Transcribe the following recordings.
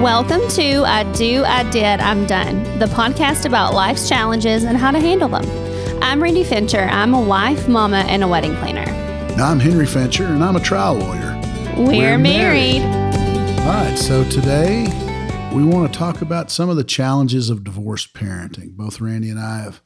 Welcome to I Do, I Did, I'm Done, the podcast about life's challenges and how to handle them. I'm Randi Fincher. I'm a wife, mama, and a wedding planner. Now, I'm Henry Fincher, and I'm a trial lawyer. We're, We're married. married. All right, so today we want to talk about some of the challenges of divorced parenting. Both Randi and I have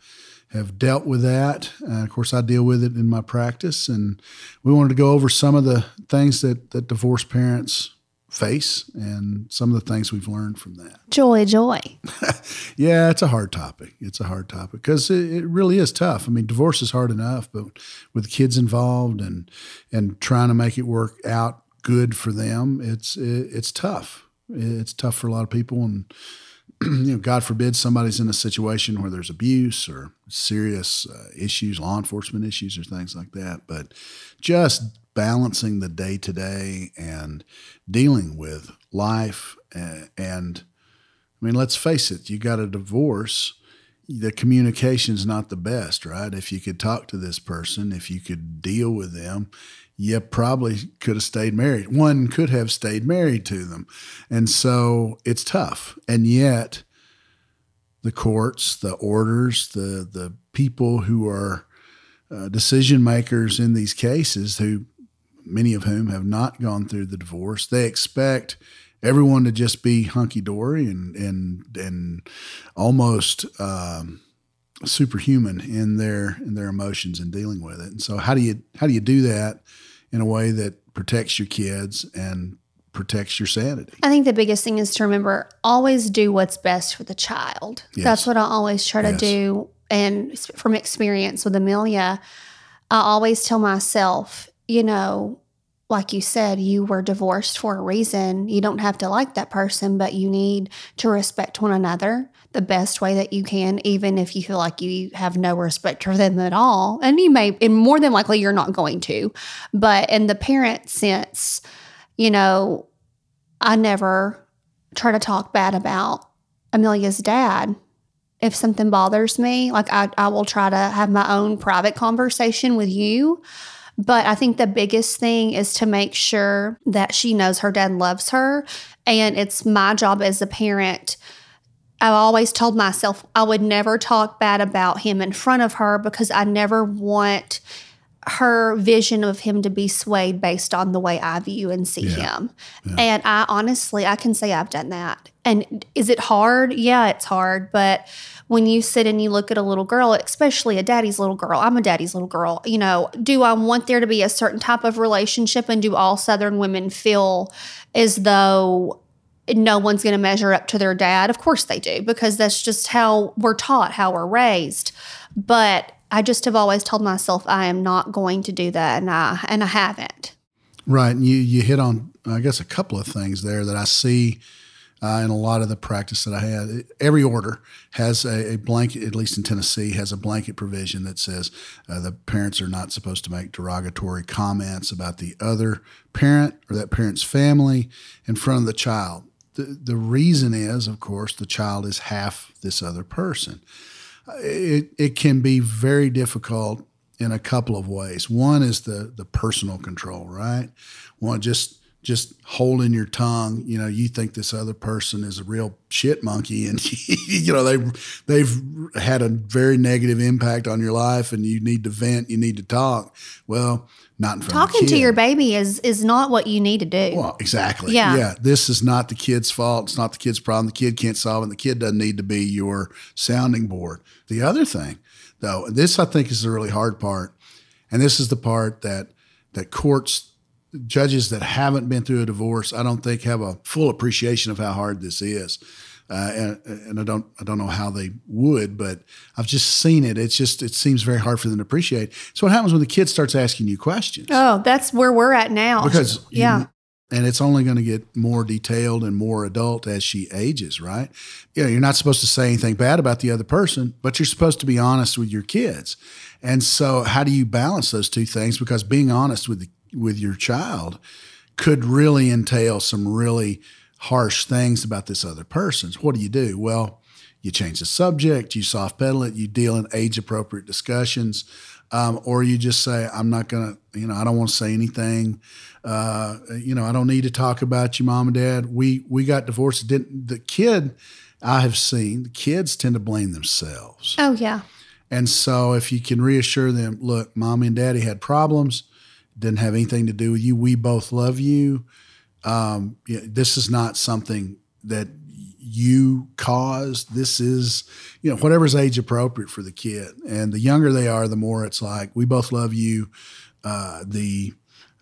have dealt with that. Uh, of course, I deal with it in my practice, and we wanted to go over some of the things that that divorced parents face and some of the things we've learned from that. Joy, joy. yeah, it's a hard topic. It's a hard topic because it, it, really is tough. I mean, divorce is hard enough, but with kids involved and and trying to make it work out good for them, it's it, it's tough. It's tough for a lot of people, and you know, God forbid somebody's in a situation where there's abuse or serious uh, issues, law enforcement issues, or things like that. But just balancing the day to day and dealing with life and, and I mean, let's face it, you got a divorce. The communication's not the best, right? If you could talk to this person, if you could deal with them, you probably could have stayed married. One could have stayed married to them. And so it's tough. And yet, the courts, the orders, the, the people who are uh, decision makers in these cases, who many of whom have not gone through the divorce, they expect everyone to just be hunky dory and and and almost um, superhuman in their in their emotions and dealing with it. And so, how do you how do you do that in a way that protects your kids and protects your sanity? I think the biggest thing is to remember always do what's best for the child. Yes. That's what I always try to yes. do. And from experience with Amelia, I always tell myself, you know, like you said, you were divorced for a reason. You don't have to like that person, but you need to respect one another the best way that you can, even if you feel like you have no respect for them at all. And you may, and more than likely, you're not going to. But in the parent sense, you know, I never try to talk bad about Amelia's dad. If something bothers me, like I, I will try to have my own private conversation with you but I think the biggest thing is to make sure that she knows her dad loves her. And it's my job as a parent. I've always told myself I would never talk bad about him in front of her because I never want her vision of him to be swayed based on the way I view and see yeah. him. Yeah. And I honestly, I can say I've done that. And is it hard? Yeah, it's hard. But when you sit and you look at a little girl, especially a daddy's little girl, I'm a daddy's little girl, you know, do I want there to be a certain type of relationship? And do all Southern women feel as though no one's going to measure up to their dad? Of course they do, because that's just how we're taught, how we're raised. But I just have always told myself I am not going to do that, and I and I haven't. Right, and you you hit on I guess a couple of things there that I see uh, in a lot of the practice that I had. Every order has a, a, blanket, at least in Tennessee, has a blanket provision that says uh, the parents are not supposed to make derogatory comments about the other parent or that parent's family in front of the child. The, the reason is, of course, the child is half this other person. It, it can be very difficult in a couple of ways. One is the the personal control, right? One just just holding your tongue. You know, you think this other person is a real shit monkey, and you know they they've had a very negative impact on your life, and you need to vent, you need to talk. Well, not in front talking to your baby is is not what you need to do. Well, exactly. Yeah, yeah. This is not the kid's fault. It's not the kid's problem. The kid can't solve it. The kid doesn't need to be your sounding board. The other thing, though, this I think is the really hard part, and this is the part that that courts judges that haven't been through a divorce, I don't think have a full appreciation of how hard this is. Uh, and, and I don't I don't know how they would, but I've just seen it. It's just it seems very hard for them to appreciate. So what happens when the kid starts asking you questions? Oh, that's where we're at now. Because yeah. You, and it's only going to get more detailed and more adult as she ages, right? Yeah, you're not supposed to say anything bad about the other person, but you're supposed to be honest with your kids. And so, how do you balance those two things? Because being honest with the with your child could really entail some really harsh things about this other person. What do you do? Well, you change the subject, you soft pedal it, you deal in age appropriate discussions. Um, or you just say, I'm not going to, you know, I don't want to say anything. Uh, you know, I don't need to talk about you, mom and dad. We, we got divorced. Didn't the kid I have seen, the kids tend to blame themselves. Oh, yeah. And so if you can reassure them, look, mommy and daddy had problems, didn't have anything to do with you. We both love you. Um, this is not something that you caused. This is, you know, whatever's age appropriate for the kid. And the younger they are, the more it's like, we both love you. Uh, the,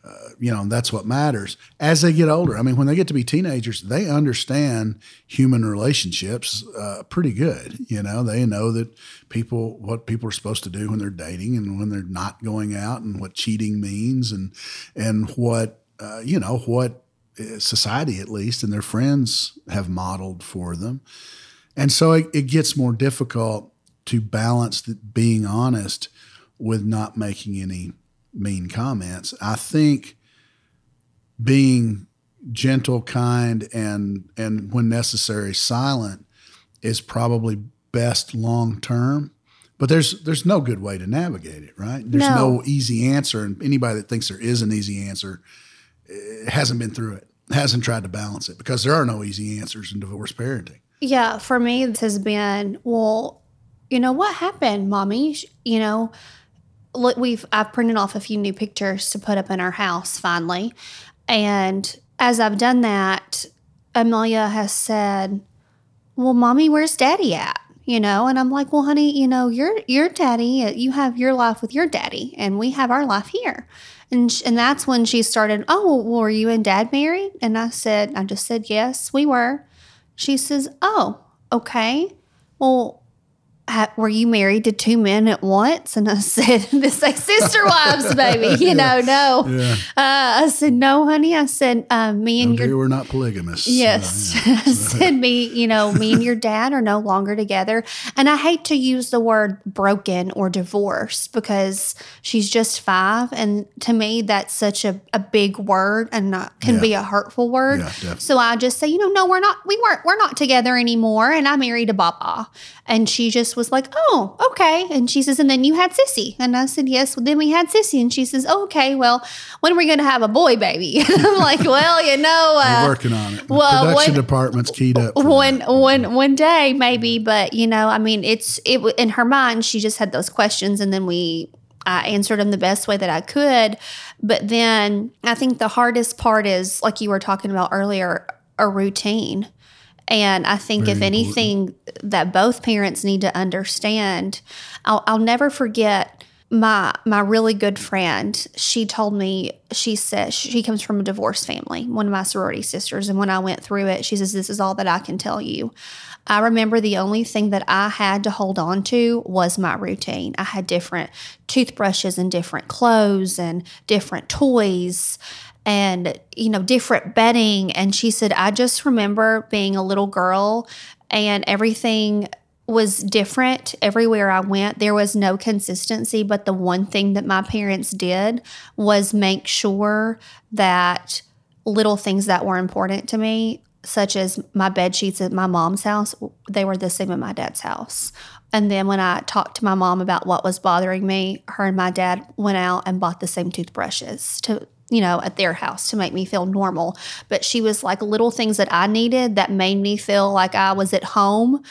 uh, you know, that's what matters. As they get older, I mean, when they get to be teenagers, they understand human relationships uh, pretty good. You know, they know that people, what people are supposed to do when they're dating and when they're not going out, and what cheating means, and and what uh, you know what society at least and their friends have modeled for them and so it, it gets more difficult to balance the, being honest with not making any mean comments i think being gentle kind and and when necessary silent is probably best long term but there's there's no good way to navigate it right there's no. no easy answer and anybody that thinks there is an easy answer eh, hasn't been through it, hasn't tried to balance it because there are no easy answers in divorce parenting. Yeah, for me, this has been, well, you know, what happened, mommy? You know, look, we've, I've printed off a few new pictures to put up in our house finally. And as I've done that, Amelia has said, well, mommy, where's daddy at? You know, and I'm like, well, honey, you know, your your daddy, you have your life with your daddy, and we have our life here. And, sh- and that's when she started, Oh, well, were you and dad married? And I said, I just said, Yes, we were. She says, Oh, okay. Well, were you married to two men at once? And I said, this like sister wives, baby. You know, no. Yeah. Uh, I said, no, honey. I said, uh, me and no, your. We're not polygamous. Yes. Uh, yeah. I said, me, you know, me and your dad are no longer together. And I hate to use the word broken or divorced because she's just five. And to me, that's such a, a big word and not, can yeah. be a hurtful word. Yeah, so I just say, you know, no, we're not, we weren't, we're not together anymore. And I married a Baba. And she just was like, oh, okay. And she says, and then you had Sissy. And I said, yes. Well, then we had Sissy. And she says, oh, okay, well, when are we going to have a boy baby? I'm like, well, you know, uh, we're working on it. The well, production one, department's keyed up. One, one, one day maybe, but you know, I mean, it's, it in her mind, she just had those questions and then we, I answered them the best way that I could. But then I think the hardest part is, like you were talking about earlier, a routine. And I think, Very if anything, important. that both parents need to understand, I'll, I'll never forget my my really good friend. She told me she said she comes from a divorced family one of my sorority sisters. And when i went through it she says this is all that i can tell you. I remember the only thing that i had to hold on to was my routine. I had different toothbrushes and different clothes and different toys and you know different bedding. And she said i just remember being a little girl and everything was different everywhere i went. There was no consistency but the one thing that my parents did was make sure that little things that were important to me such as my bed sheets at my mom's house they were the same at my dad's house. And then when I talked to my mom about what was bothering me, her and my dad went out and bought the same toothbrushes to you know, at their house to make me feel normal. But she was like little things that I needed that made me feel like I was at home,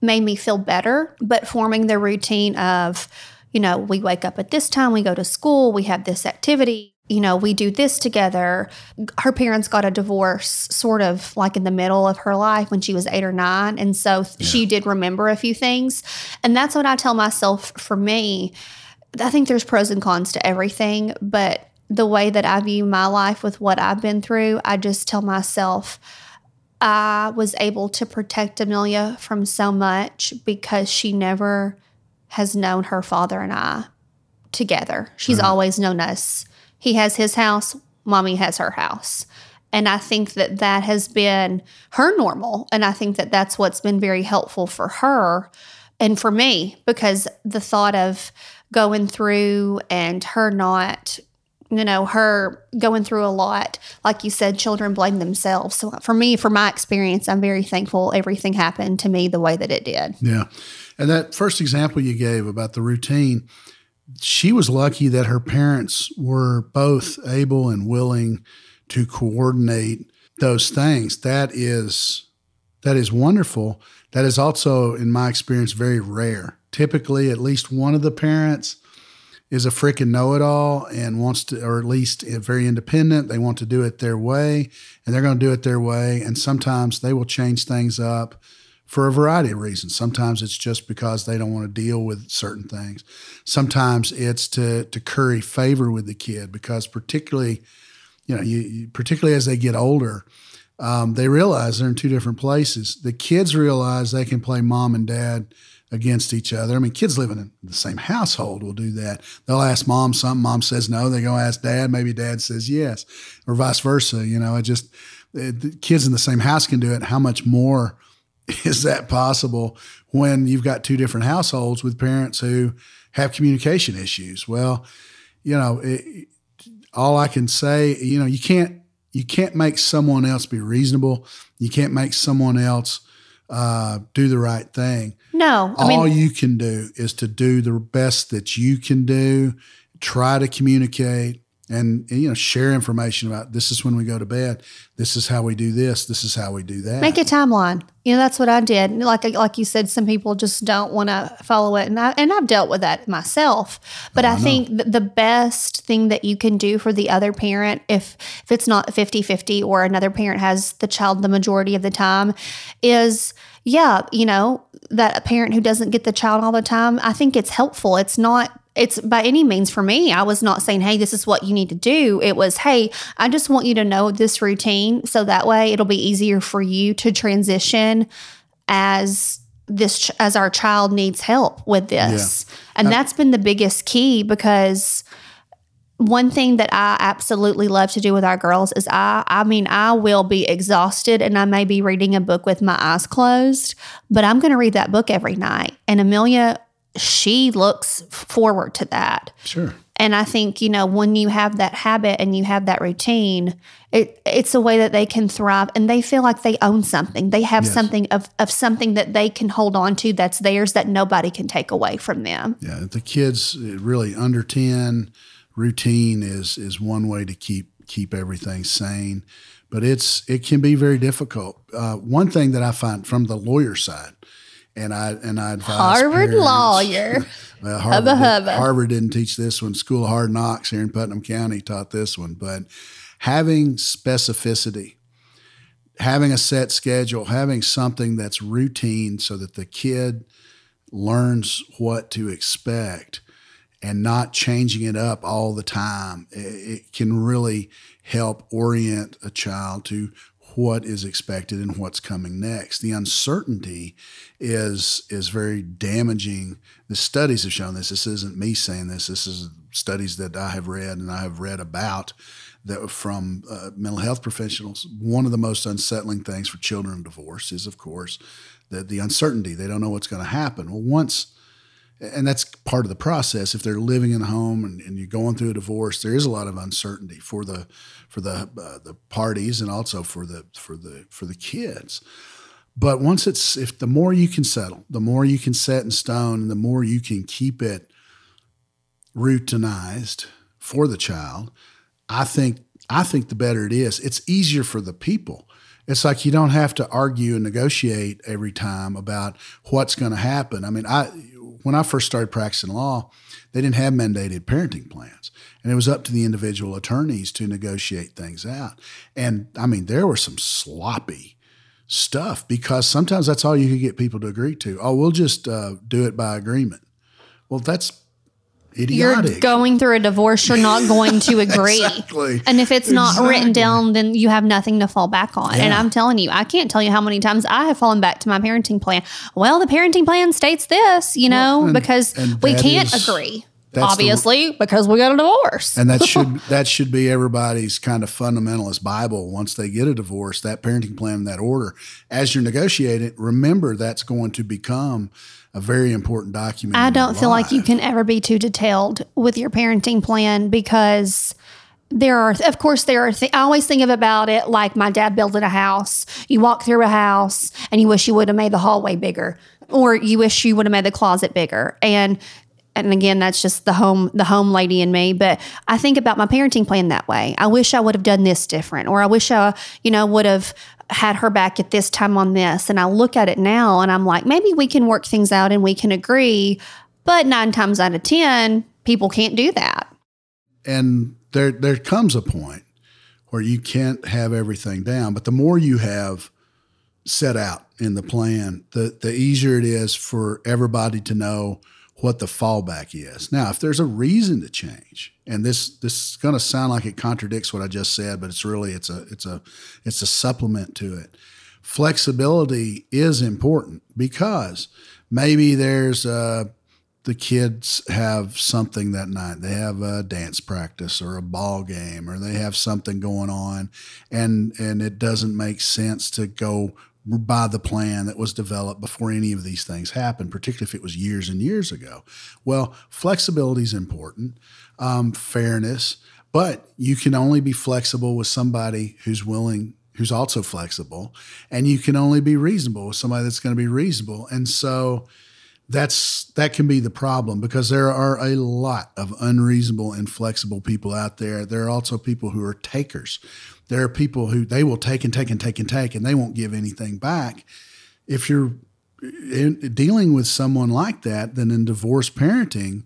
made me feel better. But forming the routine of, you know, we wake up at this time, we go to school, we have this activity, you know, we do this together. Her parents got a divorce sort of like in the middle of her life when she was eight or nine. And so yeah. she did remember a few things. And that's what I tell myself for me. I think there's pros and cons to everything, but the way that I view my life with what I've been through, I just tell myself I was able to protect Amelia from so much because she never has known her father and I together. She's mm-hmm. always known us. He has his house, mommy has her house. And I think that that has been her normal. And I think that that's what's been very helpful for her and for me because the thought of going through and her not you know, her going through a lot. Like you said, children blame themselves. So for me, for my experience, I'm very thankful everything happened to me the way that it did. Yeah. And that first example you gave about the routine, she was lucky that her parents were both able and willing to coordinate those things. That is that is wonderful. That is also, in my experience, very rare. Typically, at least one of the parents is a freaking know-it-all and wants to, or at least very independent. They want to do it their way, and they're going to do it their way. And sometimes they will change things up for a variety of reasons. Sometimes it's just because they don't want to deal with certain things. Sometimes it's to to curry favor with the kid because particularly, you know, you, particularly as they get older, um, they realize they're in two different places. The kids realize they can play mom and dad against each other. I mean, kids living in the same household will do that. They'll ask mom something, mom says no. They go ask dad, maybe dad says yes, or vice versa. You know, it just the kids in the same house can do it. How much more? is that possible when you've got two different households with parents who have communication issues? Well, you know, it, all I can say, you know, you can't you can't make someone else be reasonable. You can't make someone else uh, do the right thing. No, I all mean, you can do is to do the best that you can do. Try to communicate and, you know share information about this is when we go to bed. This is how we do this. This is how we do that. Make a timeline. You know that's what i did. Like like you said some people just don't want to follow it. And I, and I've dealt with that myself. But oh, I, I think the best thing that you can do for the other parent if if it's not 50-50 or another parent has the child the majority of the time is yeah you know that a parent who doesn't get the child all the time i think it's helpful. It's not it's by any means for me. I was not saying, hey, this is what you need to do. It was, hey, I just want you to know this routine so that way it'll be easier for you to transition as this as our child needs help with this. Yeah. And I, that's been the biggest key because one thing that I absolutely love to do with our girls is I I mean I will be exhausted and I may be reading a book with my eyes closed, but I'm going to read that book every night. And Amelia she looks forward to that. Sure. And I think, you know, when you have that habit and you have that routine, it, it's a way that they can thrive and they feel like they own something. They have yes. something of, of something that they can hold on to that's theirs that nobody can take away from them. Yeah. The kids really under 10, routine is is one way to keep keep everything sane. But it's it can be very difficult. Uh, one thing that I find from the lawyer side, and I and I advise Harvard parents, lawyer. Uh, well, Harvard, hubba, hubba. Harvard didn't teach this one. School of Hard Knocks here in Putnam County taught this one. But having specificity, having a set schedule, having something that's routine, so that the kid learns what to expect, and not changing it up all the time, it, it can really help orient a child to what is expected and what's coming next. The uncertainty is is very damaging. The studies have shown this. This isn't me saying this. This is studies that I have read and I have read about that from uh, mental health professionals. One of the most unsettling things for children in divorce is, of course, the the uncertainty. They don't know what's going to happen. Well, once and that's part of the process. If they're living in a home and, and, you're going through a divorce, there is a lot of uncertainty for the for the uh, the parties and also for the for the for the kids. But once it's if the more you can settle, the more you can set in stone, and the more you can keep it routinized for the child, I think I think the better it is. It's easier for the people. It's like you don't have to argue and negotiate every time about what's going to happen. I mean, I when I first started practicing law, they didn't have mandated parenting plans. And it was up to the individual attorneys to negotiate things out. And I mean, there were some sloppy stuff because sometimes that's all you could get people to agree to. Oh, we'll just uh, do it by agreement. Well, that's idiotic. You're going through a divorce, you're not going to agree. exactly. And if it's not exactly. written down, then you have nothing to fall back on. Yeah. And I'm telling you, I can't tell you how many times I have fallen back to my parenting plan. Well, the parenting plan states this, you know, well, and, because and we can't is, agree. Obviously, the, because we got a divorce. and that should that should be everybody's kind of fundamentalist Bible. Once they get a divorce, that parenting plan that order. As you're negotiating, remember that's going to become a very important document. I don't feel life. like you can ever be too detailed with your parenting plan because there are, of course, there are. Th- I always think of about it like my dad building a house. You walk through a house and you wish you would have made the hallway bigger, or you wish you would have made the closet bigger, and and again, that's just the home the home lady in me. But I think about my parenting plan that way. I wish I would have done this different, or I wish I, you know, would have had her back at this time on this. And I look at it now and I'm like, maybe we can work things out and we can agree. But nine times out of 10, people can't do that. And there, there comes a point where you can't have everything down. But the more you have set out in the plan, the, the easier it is for everybody to know what the fallback is. Now, if there's a reason to change, and this this is going to sound like it contradicts what I just said, but it's really it's a it's a it's a supplement to it. Flexibility is important because maybe there's uh, the kids have something that night. They have a dance practice or a ball game, or they have something going on, and and it doesn't make sense to go by the plan that was developed before any of these things happened, particularly if it was years and years ago. Well, flexibility is important, um, fairness, but you can only be flexible with somebody who's willing, who's also flexible, and you can only be reasonable with somebody that's going to be reasonable. And so, that's that can be the problem because there are a lot of unreasonable and flexible people out there. There are also people who are takers. There are people who they will take and take and take and take and they won't give anything back. If you're in, dealing with someone like that, then in divorce parenting,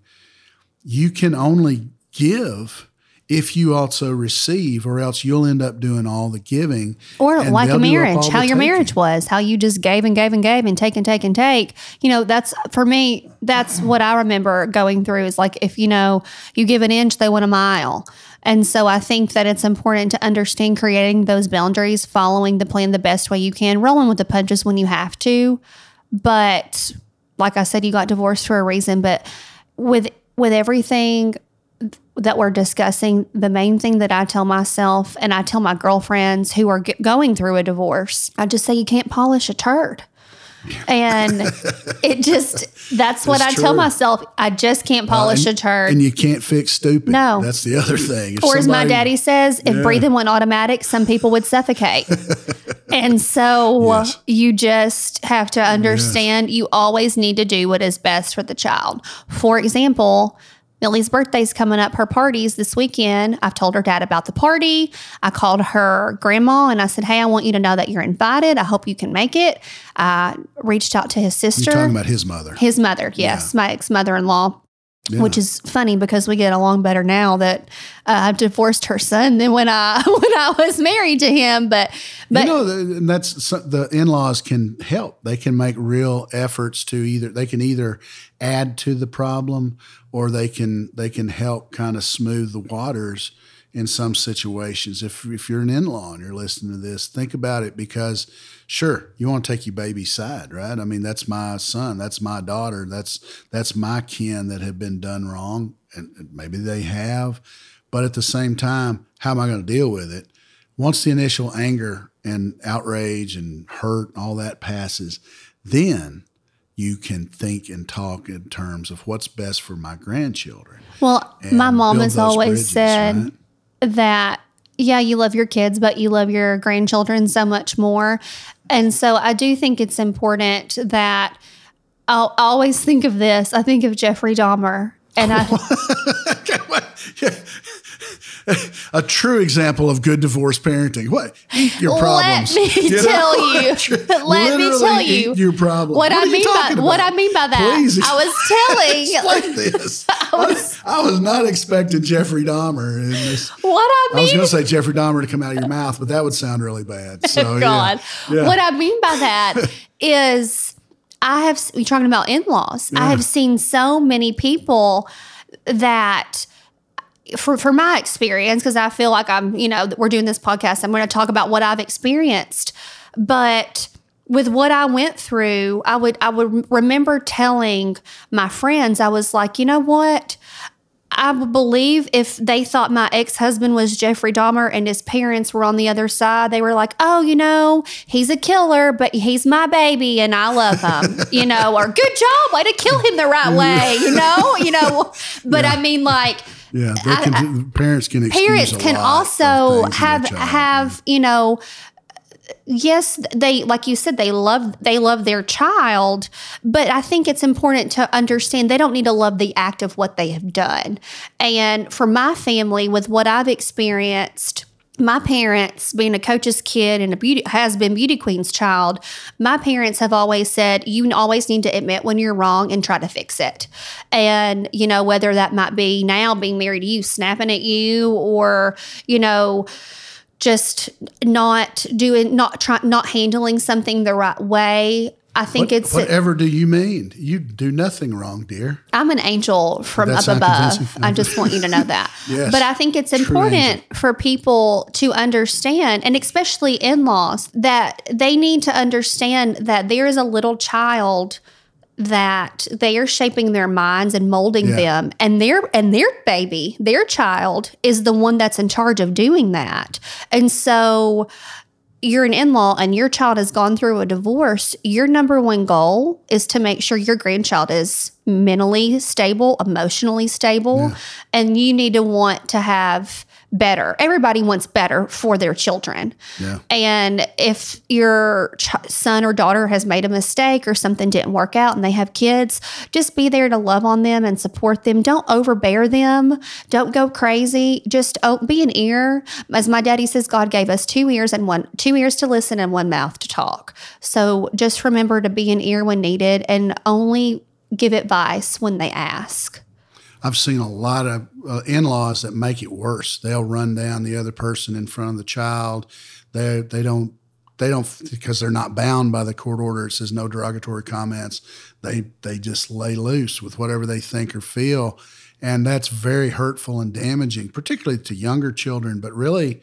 you can only give if you also receive, or else you'll end up doing all the giving. Or like a marriage, how your taking. marriage was, how you just gave and gave and gave and take and take and take. You know, that's for me, that's what I remember going through is like if, you know, you give an inch, they want a mile. And so I think that it's important to understand creating those boundaries, following the plan the best way you can, rolling with the punches when you have to. But like I said, you got divorced for a reason. But with with everything that we're discussing, the main thing that I tell myself and I tell my girlfriends who are g- going through a divorce, I just say you can't polish a turd. and it just that's what I true. tell myself. I just can't polish uh, and, a turd. And you can't fix stupid. No. That's the other thing. If or as my daddy says, if yeah. breathing went automatic, some people would suffocate. and so yes. you just have to understand yes. you always need to do what is best for the child. For example, Millie's birthday's coming up, her party's this weekend. I've told her dad about the party. I called her grandma and I said, Hey, I want you to know that you're invited. I hope you can make it. I reached out to his sister. You're talking about his mother. His mother, yes, yeah. my ex mother in law. Yeah. Which is funny because we get along better now that uh, I've divorced her son than when I when I was married to him. But but you know, and that's the in laws can help. They can make real efforts to either they can either add to the problem or they can they can help kind of smooth the waters in some situations. If if you're an in-law and you're listening to this, think about it because sure, you want to take your baby's side, right? I mean, that's my son, that's my daughter, that's that's my kin that have been done wrong, and maybe they have, but at the same time, how am I going to deal with it? Once the initial anger and outrage and hurt and all that passes, then you can think and talk in terms of what's best for my grandchildren. Well, my mom has always bridges, said right? That yeah, you love your kids, but you love your grandchildren so much more. And so I do think it's important that I'll always think of this. I think of Jeffrey Dahmer. And I a true example of good divorce parenting. What your problems? Let me you tell know? you. Let me tell you your problem. What, what I mean by about? what I mean by that. Please I was telling. Like this. I was, I was not expecting Jeffrey Dahmer in this. What I mean. I was going to say Jeffrey Dahmer to come out of your mouth, but that would sound really bad. So God, yeah. Yeah. what I mean by that is, I have. You're talking about in-laws. Yeah. I have seen so many people that for, for my experience, because I feel like I'm, you know, we're doing this podcast, I'm going to talk about what I've experienced. But with what I went through, I would I would remember telling my friends, I was like, you know what? I would believe if they thought my ex husband was Jeffrey Dahmer and his parents were on the other side, they were like, oh, you know, he's a killer, but he's my baby and I love him, you know, or good job, way to kill him the right way, you know, you know. But yeah. I mean, like, yeah, can, I, parents can parents can also have have you know yes they like you said they love they love their child but i think it's important to understand they don't need to love the act of what they have done. And for my family with what i've experienced my parents being a coach's kid and a beauty has been beauty queen's child my parents have always said you always need to admit when you're wrong and try to fix it. And you know whether that might be now being married to you snapping at you or you know just not doing not trying not handling something the right way I think what, it's whatever. Do you mean you do nothing wrong, dear? I'm an angel from That's up above. I just want you to know that. yes, but I think it's important for people to understand, and especially in-laws, that they need to understand that there is a little child that they are shaping their minds and molding yeah. them and their and their baby their child is the one that's in charge of doing that and so you're an in-law and your child has gone through a divorce your number one goal is to make sure your grandchild is mentally stable emotionally stable yeah. and you need to want to have better. Everybody wants better for their children. Yeah. And if your ch- son or daughter has made a mistake or something didn't work out and they have kids, just be there to love on them and support them. Don't overbear them. Don't go crazy. Just oh, be an ear. As my daddy says, God gave us two ears and one two ears to listen and one mouth to talk. So just remember to be an ear when needed and only give advice when they ask. I've seen a lot of uh, in-laws that make it worse. They'll run down the other person in front of the child. They they don't they don't because they're not bound by the court order. It says no derogatory comments. They they just lay loose with whatever they think or feel, and that's very hurtful and damaging, particularly to younger children. But really,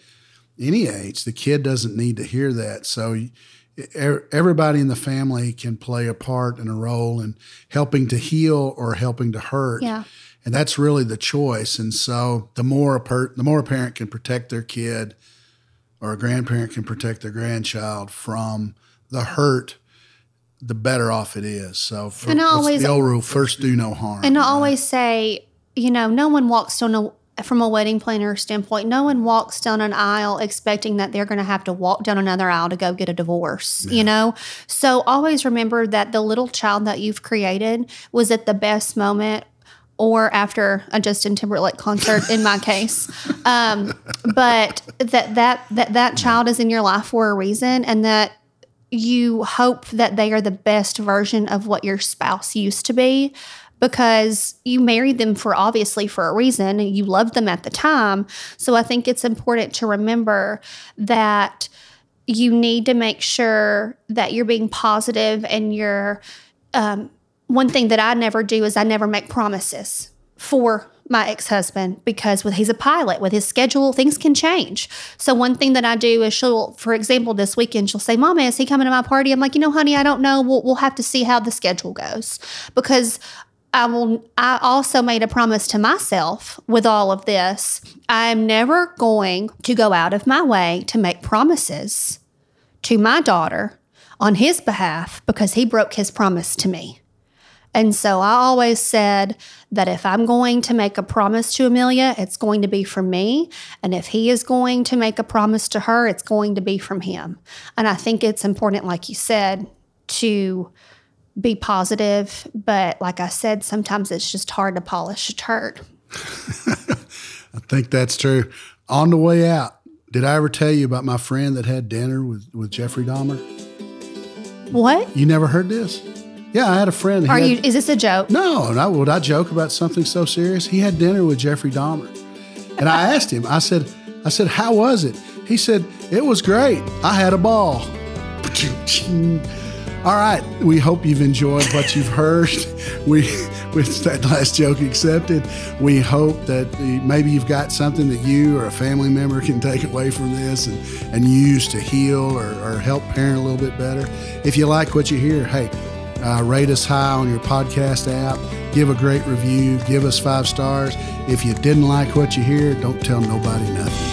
any age, the kid doesn't need to hear that. So everybody in the family can play a part and a role in helping to heal or helping to hurt. Yeah and that's really the choice. And so the more a per, the more a parent can protect their kid, or a grandparent can protect their grandchild from the hurt, the better off it is. So for, and I always the old rule: first do no harm. And I always say, you know, no one walks down a from a wedding planner standpoint, no one walks down an aisle expecting that they're going to have to walk down another aisle to go get a divorce, yeah. you know? So always remember that the little child that you've created was at the best moment or after a Justin Timberlake concert in my case. Um, but that, that that that child is in your life for a reason and that you hope that they are the best version of what your spouse used to be because you married them for obviously for a reason you loved them at the time. So I think it's important to remember that you need to make sure that you're being positive and you're um, one thing that I never do is I never make promises for my ex-husband because with he's a pilot with his schedule things can change so one thing that i do is she'll for example this weekend she'll say mama is he coming to my party i'm like you know honey i don't know we'll, we'll have to see how the schedule goes because I will I also made a promise to myself with all of this. I'm never going to go out of my way to make promises to my daughter on his behalf because he broke his promise to me. And so I always said that if I'm going to make a promise to Amelia, it's going to be from me. And if he is going to make a promise to her, it's going to be from him. And I think it's important, like you said, to be positive. But like I said, sometimes it's just hard to polish a turd. I think that's true. On the way out, did I ever tell you about my friend that had dinner with, with Jeffrey Dahmer? What? You never heard this? Yeah, I had a friend. Are had, you? Is this a joke? No, no. Would I joke about something so serious? He had dinner with Jeffrey Dahmer, and I asked him. I said, "I said, how was it?" He said, "It was great. I had a ball." All right. We hope you've enjoyed what you've heard. We, with that last joke accepted, we hope that maybe you've got something that you or a family member can take away from this and, and use to heal or, or help parent a little bit better. If you like what you hear, hey, uh, rate us high on your podcast app. Give a great review. Give us five stars. If you didn't like what you hear, don't tell nobody nothing.